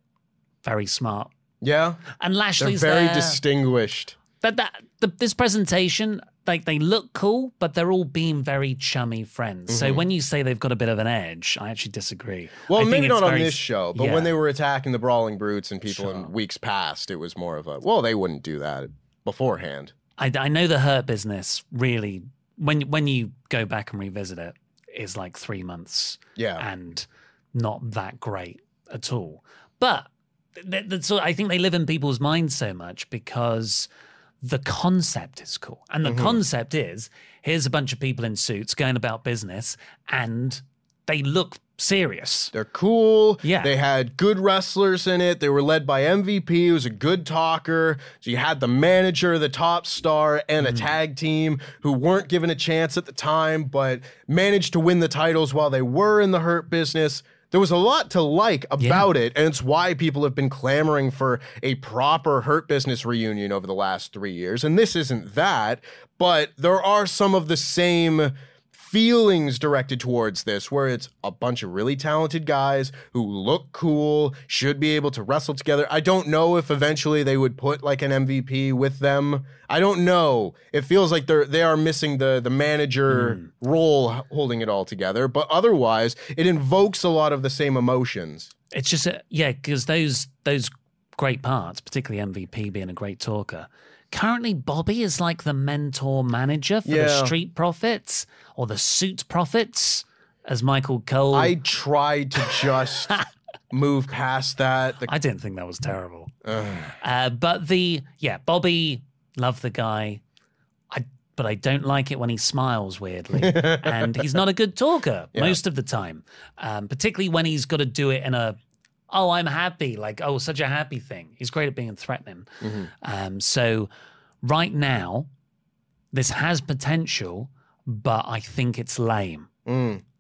very smart. Yeah. And They're Lashley's very there. distinguished. that that the, this presentation like they look cool but they're all being very chummy friends so when you say they've got a bit of an edge i actually disagree Mm-hmm. Well, I maybe not on very- this show, but yeah. when they were attacking the Brawling Brutes and people Sure. in weeks past, it was more of a, well, they wouldn't do that beforehand. I, I know the hurt business really when when you go back and revisit it is like three months Yeah. and not that great at all but th- that's what- i think they live in people's minds so much because the concept is cool and Mm-hmm. the concept is here's a bunch of people in suits going about business and they look serious They're cool. Yeah. They had good wrestlers in it. They were led by MVP, who was a good talker. So you had the manager, the top star, and Mm-hmm. a tag team who weren't given a chance at the time, but managed to win the titles while they were in the hurt business. There was a lot to like about it, and it's why people have been clamoring for a proper Hurt Business reunion over the last three years. And this isn't that, but there are some of the same feelings directed towards this, where it's a bunch of really talented guys who look cool, should be able to wrestle together. I don't know if eventually they would put like an MVP with them. I don't know. It feels like they're they are missing the the manager hmm. role holding it all together, but otherwise it invokes a lot of the same emotions. It's just a, yeah, because those those great parts, particularly MVP being a great talker. Currently, Bobby is like the mentor manager for the Yeah. Street Profits or the Suit Profits, as Michael Cole. I tried to just move past that. The I didn't think that was terrible. Uh, but the yeah, Bobby, love the guy. I but I don't like it when he smiles weirdly. and he's not a good talker most of the time, um, particularly when he's got to do it in a, oh, I'm happy, like, oh, such a happy thing. He's great at being threatening. Um, so right now, this has potential, but I think it's lame.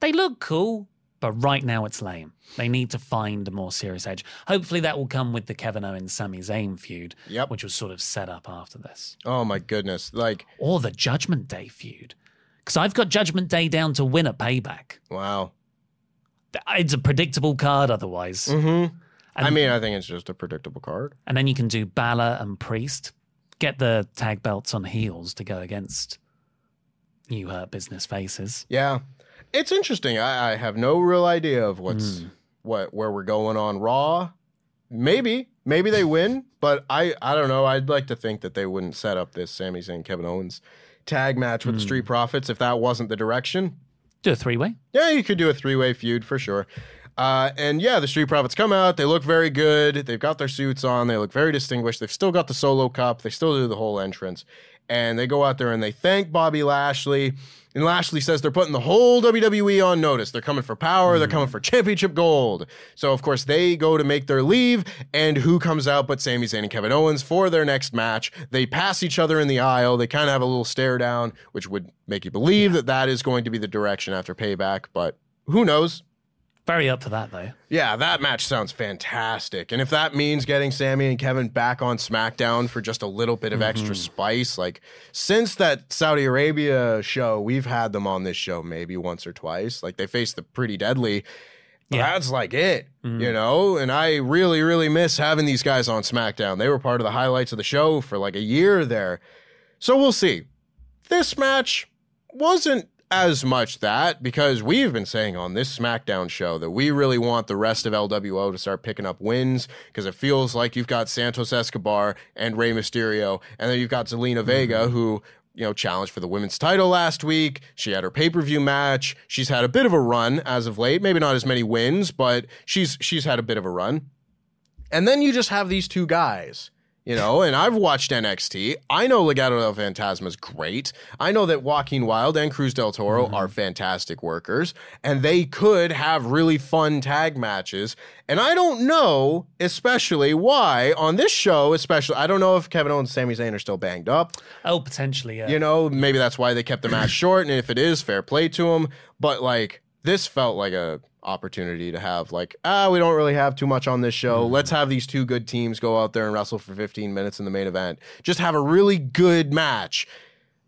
They look cool, but right now it's lame. They need to find a more serious edge. Hopefully, that will come with the Kevin Owens Sami Zayn feud, Yep. which was sort of set up after this, Oh my goodness. Like, or the Judgment Day feud. Because I've got Judgment Day down to win a Payback. wow. It's a predictable card otherwise. Mm-hmm. I mean, I think it's just a predictable card. And then you can do Balor and Priest, get the tag belts on heels to go against you hurt business faces. Yeah, it's interesting. I, I have no real idea of what's what where we're going on Raw. Maybe, maybe they win, but I I don't know. I'd like to think that they wouldn't set up this Sami Zayn Kevin Owens tag match with the Street Profits if that wasn't the direction. Do a three way. Yeah, you could do a three way feud for sure. Uh, and yeah, the Street Profits come out. They look very good. They've got their suits on. They look very distinguished. They've still got the solo cup. They still do the whole entrance. And they go out there and they thank Bobby Lashley. And Lashley says they're putting the whole WWE on notice. They're coming for power. They're hmm. coming for championship gold. So, of course, they go to make their leave. And who comes out but Sami Zayn and Kevin Owens for their next match? They pass each other in the aisle. They kind of have a little stare down, which would make you believe that that is going to be the direction after payback. But who knows? Very up for that though. Yeah, that match sounds fantastic. And if that means getting Sami and Kevin back on SmackDown for just a little bit of extra mm-hmm. spice, like since that Saudi Arabia show, we've had them on this show maybe once or twice. Like they faced the pretty deadly. Yeah. That's like it, you mm-hmm. know? And I really, really miss having these guys on SmackDown. They were part of the highlights of the show for like a year there. So we'll see. This match wasn't as much that because we've been saying on this SmackDown show that we really want the rest of LWO to start picking up wins because it feels like you've got Santos Escobar and Rey Mysterio, and then you've got Zelina mm-hmm. Vega who. You know, challenged for the women's title last week. She had her pay per view match. She's had a bit of a run as of late. Maybe not as many wins, but she's she's had a bit of a run. And then you just have these two guys, you know, and I've watched NXT. I know Legado del Fantasma is great. I know that Joaquin Wilde and Cruz del Toro mm-hmm. are fantastic workers, and they could have really fun tag matches. And I don't know, especially why on this show, especially, I don't know if Kevin Owens and Sami Zayn are still banged up. Oh, potentially, yeah. You know, maybe that's why they kept the match short. And if it is, fair play to them. But like, this felt like a opportunity to have like, ah, we don't really have too much on this show. Let's have these two good teams go out there and wrestle for 15 minutes in the main event. Just have a really good match.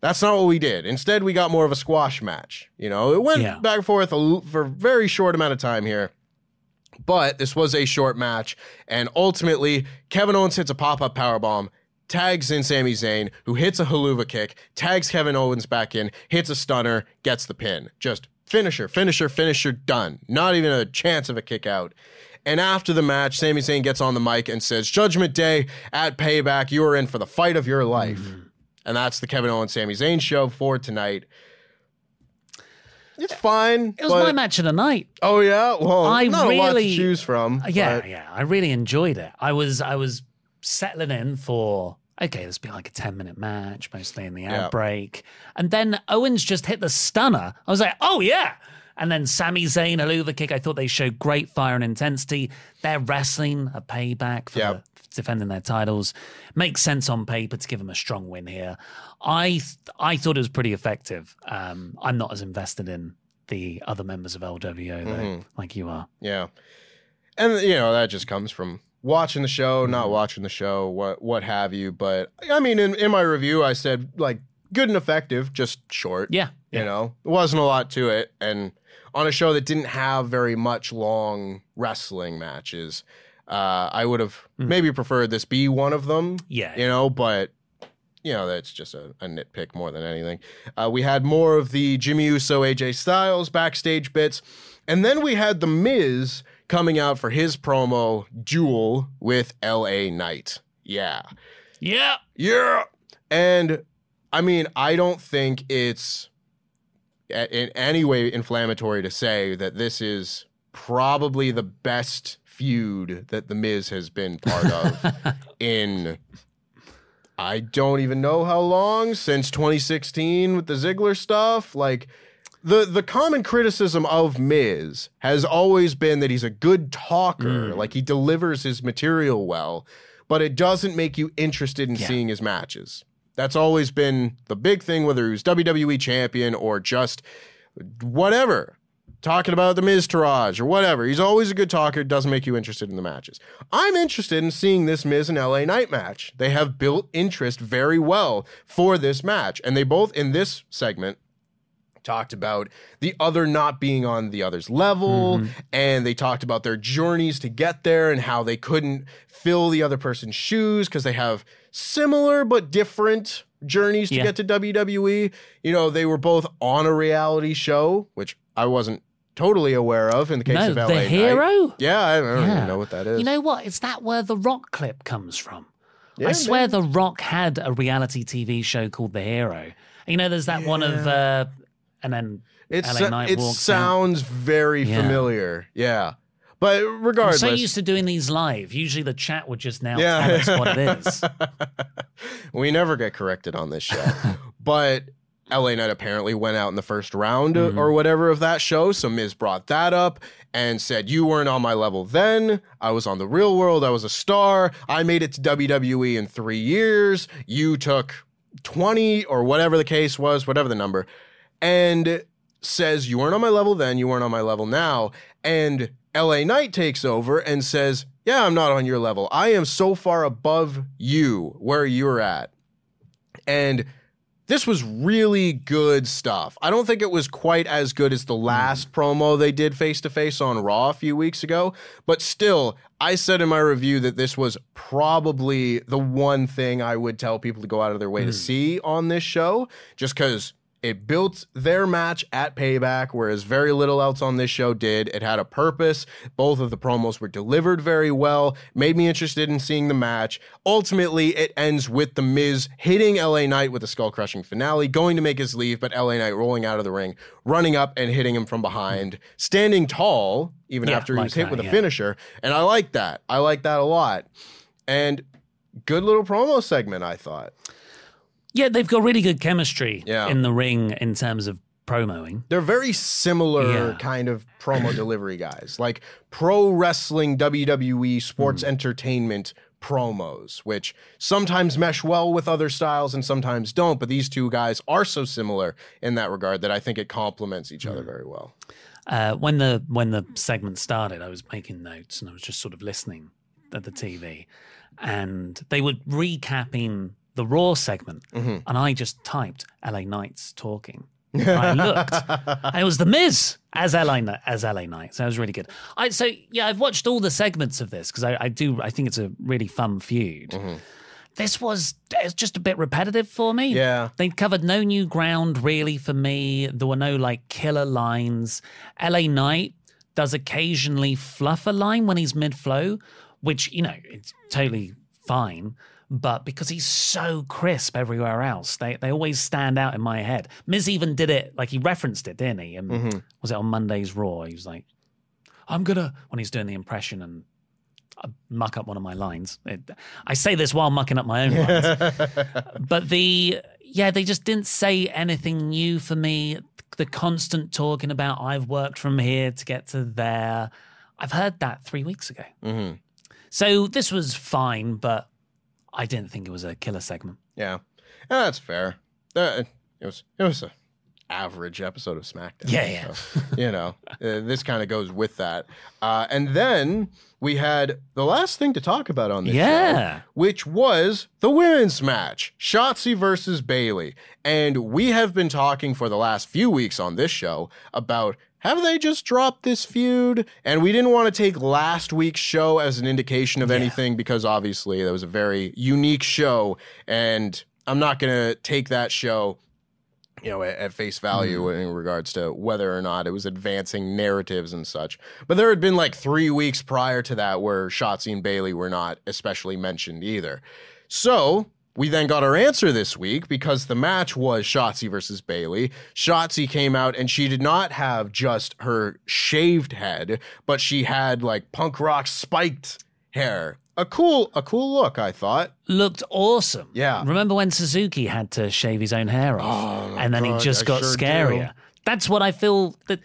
That's not what we did. Instead, we got more of a squash match. You know, it went Yeah. back and forth a for a very short amount of time here. But this was a short match, and ultimately, Kevin Owens hits a pop-up power bomb tags in Sami Zayn, who hits a Helluva kick, tags Kevin Owens back in, hits a stunner, gets the pin. Just finisher, finisher, finisher, done. Not even a chance of a kick out. And after the match, Sami Zayn gets on the mic and says, Judgment Day at Payback, you are in for the fight of your life. Mm-hmm. And that's the Kevin Owens Sami Zayn show for tonight. It's fine. It was but- my match of the night. Oh yeah, well, I not a lot to really- choose from. Yeah, but- yeah. I really enjoyed it. I was I was settling in for okay, this be like a 10 minute match, mostly in the Yeah. outbreak. And then Owens just hit the stunner. I was like, oh yeah. And then Sami Zayn, a Luva kick. I thought they showed great fire and intensity. They're wrestling a payback for Yeah. the, defending their titles. Makes sense on paper to give them a strong win here. I th- I thought it was pretty effective. Um, I'm not as invested in the other members of LWO though, Mm-hmm. like you are. Yeah. And you know, that just comes from watching the show, not Mm-hmm. watching the show, what what have you. But I mean in, in my review I said like good and effective, just short. Yeah, You yeah. know? It wasn't a lot to it. And on a show that didn't have very much long wrestling matches, uh, I would have maybe preferred this be one of them. Mm. Yeah. You know, but you know, that's just a, a nitpick more than anything. Uh, we had more of the Jimmy Uso, AJ Styles backstage bits. And then we had The Miz coming out for his promo duel with LA Knight. Yeah. Yeah. Yeah. And I mean, I don't think it's in any way inflammatory to say that this is probably the best feud that The Miz has been part of in I don't even know how long since 2016 with the Ziggler stuff. Like the the common criticism of Miz has always been that he's a good talker, mm. like he delivers his material well, but it doesn't make you interested in Yeah. seeing his matches. That's always been the big thing, whether he was WWE champion or just whatever, talking about the Miztourage or whatever. He's always a good talker, doesn't make you interested in the matches. I'm interested in seeing this Miz and LA Knight match. They have built interest very well for this match. And they both, in this segment, talked about the other not being on the other's level and they talked about their journeys to get there and how they couldn't fill the other person's shoes because they have similar but different journeys to Yeah. get to WWE. You know, they were both on a reality show, which I wasn't totally aware of in the case No, of LA the hero. Yeah, I don't Yeah. even know what that is. You know what? Is that where the Rock clip comes from? Yeah, I swear the Rock had a reality TV show called The Hero. You know, there's that one of, uh, and then It, LA Knight it walks out. sounds very Yeah. familiar. Yeah. But regardless, I'm so used to doing these live. Usually the chat would just now Yeah. tell us what it is. we never get corrected on this show. but LA Knight apparently went out in the first round Mm-hmm. or whatever of that show. So Miz brought that up and said, You weren't on my level then. I was on the real world. I was a star. I made it to WWE in three years. You took 20 or whatever the case was, whatever the number. And says, You weren't on my level then. You weren't on my level now. And LA Knight takes over and says, Yeah, I'm not on your level. I am so far above you where you're at. And this was really good stuff. I don't think it was quite as good as the hmm. last promo they did face to face on Raw a few weeks ago, but still, I said in my review that this was probably the one thing I would tell people to go out of their way to hmm. see on this show, just because it built their match at Payback, whereas very little else on this show did. It had a purpose. Both of the promos were delivered very well, made me interested in seeing the match. Ultimately, it ends with The Miz hitting LA Knight with a skull crushing finale, going to make his leave, but LA Knight rolling out of the ring, running up and hitting him from behind, standing tall, even Yeah, after he like was hit that, with a yeah. finisher. And I like that. I like that a lot. And good little promo segment, I thought. Yeah, they've got really good chemistry Yeah. in the ring in terms of promoing. They're very similar Yeah. kind of promo delivery guys, like pro wrestling, WWE, sports Hmm. entertainment promos, which sometimes mesh well with other styles and sometimes don't. But these two guys are so similar in that regard that I think it complements each Hmm. other very well. Uh, when the when the segment started, I was making notes and I was just sort of listening at the TV, and they were recapping the Raw segment, Mm-hmm. and I just typed "LA Knights talking." I looked, and it was the Miz as LA as LA Knight. So it was really good. I so yeah, I've watched all the segments of this because I, I do I think it's a really fun feud. This was it's just a bit repetitive for me. Yeah. They covered no new ground really for me. There were no like killer lines. LA Knight does occasionally fluff a line when he's mid flow, which, you know, it's totally fine. But because he's so crisp everywhere else, they, they always stand out in my head. Miz even did it, like he referenced it, didn't he? And was it on Monday's Raw? He was like, I'm gonna, when he's doing the impression and I muck up one of my lines. It, I say this while mucking up my own lines. but the yeah, they just didn't say anything new for me. The constant talking about I've worked from here to get to there. I've heard that three weeks ago. Mm-hmm. So this was fine, but I didn't think it was a killer segment. Yeah, Yeah, that's fair. Uh, it was it was a average episode of SmackDown. Yeah, yeah. so, you know, uh, this kind of goes with that. Uh, and then we had the last thing to talk about on this show, Yeah. which was the women's match, Shotzi versus Bayley. And we have been talking for the last few weeks on this show about have they just dropped this feud? And we didn't want to take last week's show as an indication of anything because obviously that was a very unique show. And I'm not going to take that show you know, at, at face value mm-hmm. in regards to whether or not it was advancing narratives and such. But there had been like three weeks prior to that where Shotzi and Bayley were not especially mentioned either. So we then got our answer this week because the match was Shotzi versus Bayley. Shotzi came out and she did not have just her shaved head, but she had like punk rock spiked hair. a cool a cool look. I thought. Looked awesome. Yeah. Remember when Suzuki had to shave his own hair off, Oh, and then God, he just I got sure do. scarier. That's what I feel that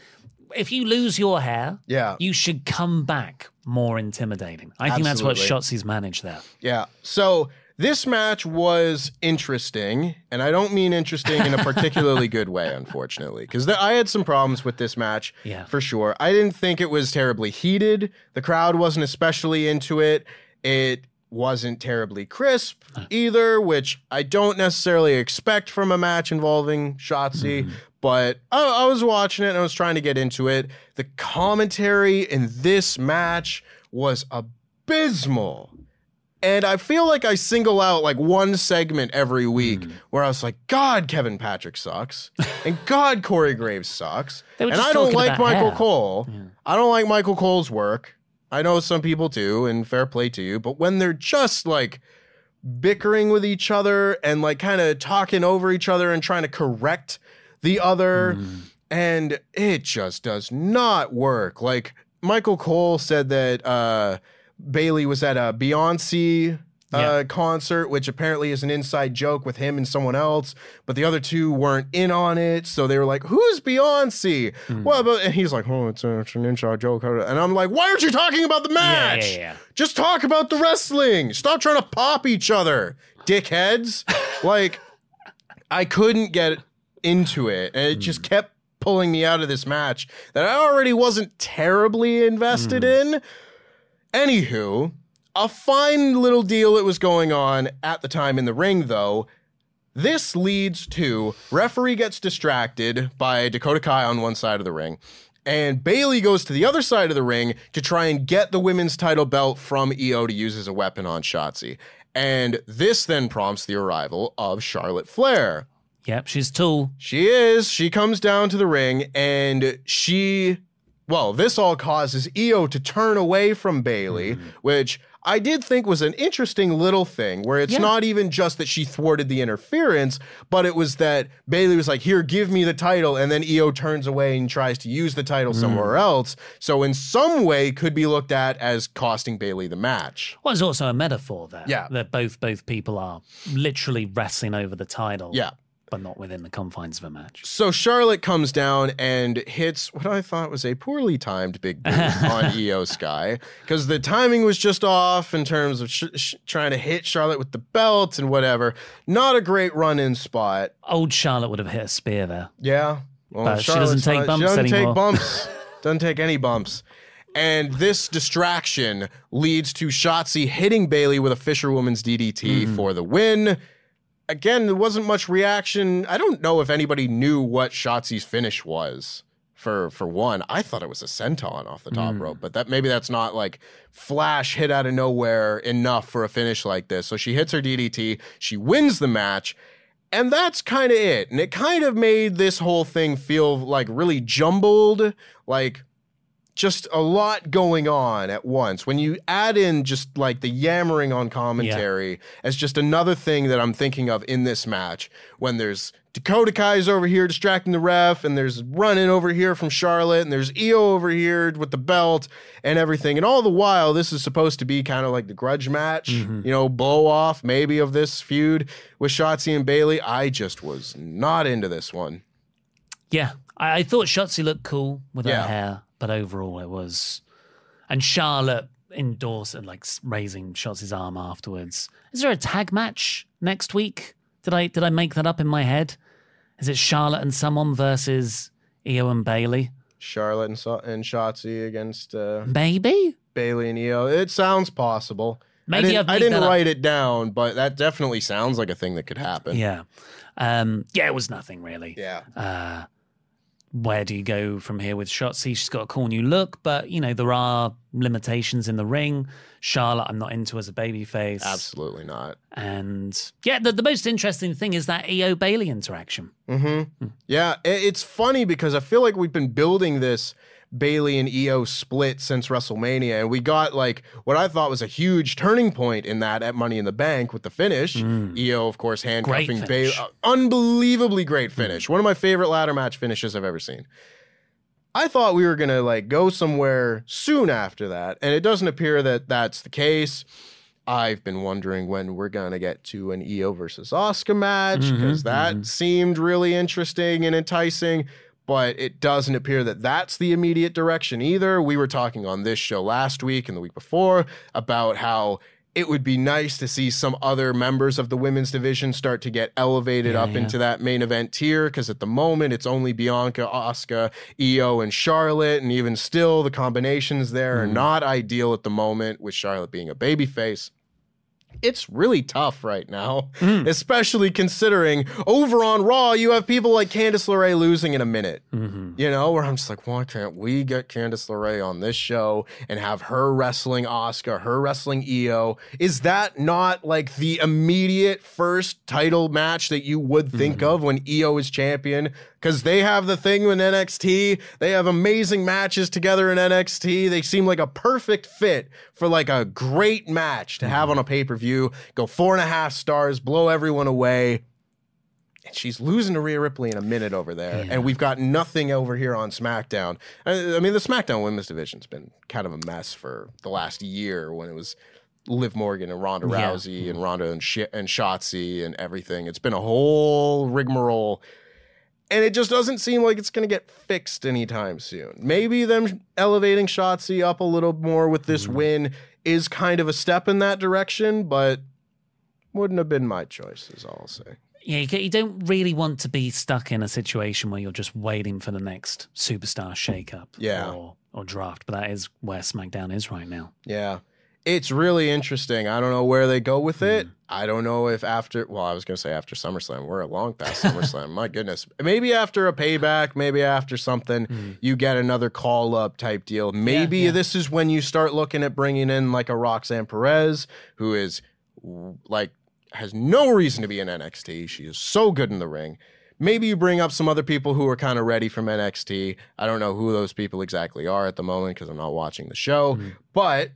if you lose your hair, Yeah. you should come back more intimidating. I think that's what Absolutely. Shotzi's managed there. Yeah. So this match was interesting, and I don't mean interesting in a particularly good way, unfortunately, because I had some problems with this match Yeah. for sure. I didn't think it was terribly heated. The crowd wasn't especially into it. It wasn't terribly crisp either, which I don't necessarily expect from a match involving Shotzi. Hmm. But I, I was watching it and I was trying to get into it. The commentary in this match was abysmal. And I feel like I single out like one segment every week Hmm. where I was like, God, Kevin Patrick sucks. and God, Corey Graves sucks. And I don't like Michael hair. Cole. I don't like Michael Cole's work. I know some people do, and fair play to you. But when they're just like bickering with each other and like kind of talking over each other and trying to correct the other, and it just does not work. Like Michael Cole said that uh, Bayley was at a Beyonce. Uh, Yeah. concert, which apparently is an inside joke with him and someone else, but the other two weren't in on it, so they were like, "Who's Beyonce?" Hmm. Well, but and he's like, "Oh, it's, a, it's an inside joke," and I'm like, "Why aren't you talking about the match? yeah, yeah. Just talk about the wrestling. Stop trying to pop each other, dickheads." like, I couldn't get into it, and it just hmm. kept pulling me out of this match that I already wasn't terribly invested hmm. in. Anywho, a fine little deal that was going on at the time in the ring, though. This leads to referee gets distracted by Dakota Kai on one side of the ring, and Bayley goes to the other side of the ring to try and get the women's title belt from Io to use as a weapon on Shotzi. And this then prompts the arrival of Charlotte Flair. Yep, she's tall. She is. She comes down to the ring and she, well, this all causes Io to turn away from Bayley, hmm. which I did think was an interesting little thing where it's Yeah. not even just that she thwarted the interference, but it was that Bayley was like, here, give me the title. And then Io turns away and tries to use the title hmm. somewhere else. So, in some way, could be looked at as costing Bayley the match. Well, it's also a metaphor there. Yeah. That both both people are literally wrestling over the title. Yeah. But not within the confines of a match. So Charlotte comes down and hits what I thought was a poorly timed big boot on Io Sky because the timing was just off in terms of sh- sh- trying to hit Charlotte with the belt and whatever. Not a great run in spot. Old Charlotte would have hit a spear there. Yeah. Well, But she doesn't take not- bumps She doesn't anymore. take bumps. doesn't take any bumps. And this distraction leads to Shotzi hitting Bayley with a Fisherwoman's DDT Mm-hmm. for the win. Again, there wasn't much reaction. I don't know if anybody knew what Shotzi's finish was. For for one, I thought it was a senton off the top Mm. rope, but that maybe that's not like flash hit out of nowhere enough for a finish like this. So she hits her DDT, she wins the match, and that's kind of it. And it kind of made this whole thing feel like really jumbled, like just a lot going on at once. When you add in just like the yammering on commentary as just another thing that I'm thinking of in this match, when there's Dakota Kai's over here distracting the ref, and there's running over here from Charlotte, and there's Io over here with the belt and everything. And all the while, this is supposed to be kind of like the grudge match, mm-hmm. you know, blow off maybe of this feud with Shotzi and Bayley. I just was not into this one. Yeah. I, I thought Shotzi looked cool with Yeah. her hair, but overall it was. And Charlotte endorsed and like raising Shotzi's arm afterwards. Is there a tag match next week? Did I did I make that up in my head? Is it Charlotte and someone versus Io and Bayley? Charlotte and, so- and Shotzi against uh, Maybe. Bayley and Io. It sounds possible. Maybe I didn't, I didn't that up. write it down, but that definitely sounds like a thing that could happen. Yeah. Um, yeah, it was nothing really. Yeah. Uh, where do you go from here with Shotzi? She's got a cool new look, but you know there are limitations in the ring. Charlotte, I'm not into as a babyface. Absolutely not. And yeah, the, the most interesting thing is that Io Bayley interaction. Mm-hmm. Yeah, it's funny because I feel like we've been building this Bayley and Io split since WrestleMania, and we got like what I thought was a huge turning point in that at Money in the Bank with the finish. Io, of course, handcuffing Bayley. uh, unbelievably great finish. One of my favorite ladder match finishes I've ever seen. I thought we were gonna like go somewhere soon after that, and it doesn't appear that that's the case. I've been wondering when we're going to get to an Io versus Asuka match because that mhm. seemed really interesting and enticing. But it doesn't appear that that's the immediate direction either. We were talking on this show last week and the week before about how it would be nice to see some other members of the women's division start to get elevated Yeah, up yeah. into that main event tier because at the moment it's only Bianca, Asuka, Io, and Charlotte, and even still the combinations there are Mhm. not ideal at the moment with Charlotte being a babyface. It's really tough right now, Mm. especially considering over on Raw you have people like Candice LeRae losing in a minute. Mhm. You know, where I'm just like, why can't we get Candice LeRae on this show and have her wrestling Asuka, her wrestling Io? Is that not like the immediate first title match that you would think of when Io is champion? Because they have the thing with NXT. They have amazing matches together in NXT. They seem like a perfect fit for like a great match to have on a pay per view. Go four and a half stars, blow everyone away and she's losing to Rhea Ripley in a minute over there, Yeah. and we've got nothing over here on SmackDown. I, I mean, the SmackDown Women's Division's been kind of a mess for the last year when it was Liv Morgan and Ronda Yeah. Rousey and Ronda and, Sh- and Shotzi and everything. It's been a whole rigmarole. And it just doesn't seem like it's going to get fixed anytime soon. Maybe them elevating Shotzi up a little more with this mm-hmm. win is kind of a step in that direction, but wouldn't have been my choice, is all I'll say. Yeah, you, you don't really want to be stuck in a situation where you're just waiting for the next superstar shakeup Yeah. or, or draft. But that is where SmackDown is right now. Yeah. It's really interesting. I don't know where they go with it. Hmm. I don't know if after, well, I was going to say after SummerSlam. We're a long past SummerSlam. My goodness. Maybe after a payback, maybe after something, hmm. you get another call up type deal. Maybe yeah. this is when you start looking at bringing in like a Roxanne Perez, who is like, has no reason to be in NXT. She is so good in the ring. Maybe you bring up some other people who are kind of ready from NXT. I don't know who those people exactly are at the moment because I'm not watching the show, hmm. but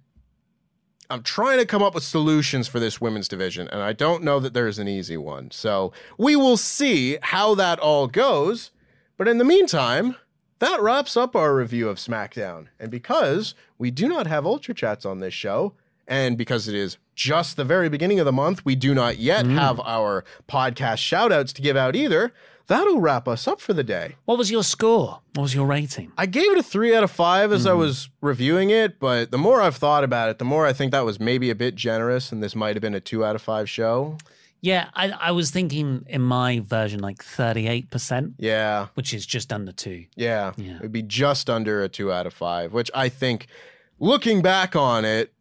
I'm trying to come up with solutions for this women's division, and I don't know that there's an easy one. So we will see how that all goes. But in the meantime, that wraps up our review of SmackDown. And because we do not have Ultra Chats on this show, and because it is just the very beginning of the month, we do not yet mm. have our podcast shout outs to give out either. That'll wrap us up for the day. What was your score? What was your rating? I gave it a three out of five as I hmm. was reviewing it, but the more I've thought about it, the more I think that was maybe a bit generous, and this might have been a two out of five show. Yeah, I, I was thinking in my version like 38%, Yeah, which is just under two. yeah, Yeah. it'd be just under a two out of five, which I think, looking back on it,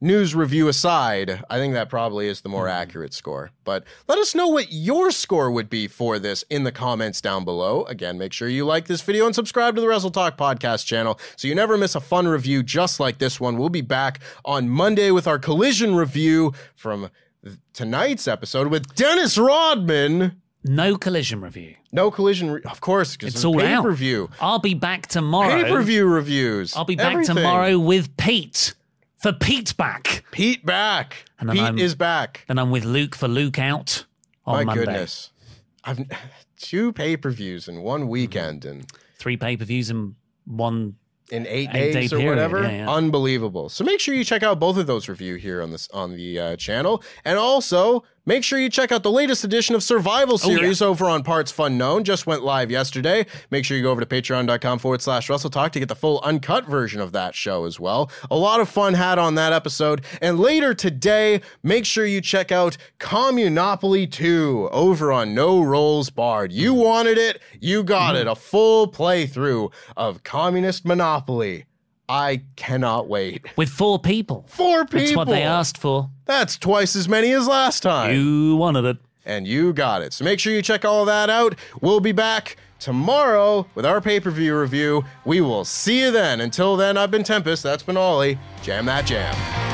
news review aside, I think that probably is the more mm-hmm. accurate score. But let us know what your score would be for this in the comments down below. Again, make sure you like this video and subscribe to the WrestleTalk podcast channel so you never miss a fun review just like this one. We'll be back on Monday with our collision review from tonight's episode with Dennis Rodman. No collision review. No collision, re- of course, because It's it's all pay-per-view. I'll be back tomorrow. Pay per view reviews. I'll be back everything. tomorrow with Pete for Pete back. Pete back. And Pete I'm- is back. Then I'm with Luke for Luke out on My Monday. goodness. I've two pay per views in one weekend and Three pay per views and one. in eight, Eight-day days or period, whatever. yeah, yeah. Unbelievable. So make sure you check out both of those review here on this on the uh, channel, and also make sure you check out the latest edition of Survival Oh, yeah. Series over on partsFUNknown. Just went live yesterday. Make sure you go over to patreon.com forward slash WrestleTalk to get the full uncut version of that show as well. A lot of fun had on that episode. And later today, make sure you check out Communopoly 2 over on No Rolls Barred. You wanted it, you got mm-hmm. it. A full playthrough of Communist Monopoly. I cannot wait. With four people. Four people. That's what they asked for. That's twice as many as last time. You wanted it. and you got it. So make sure you check all of that out. We'll be back tomorrow with our pay per view review. We will see you then. Until then, I've been Tempest. That's been Oli. Jam that jam.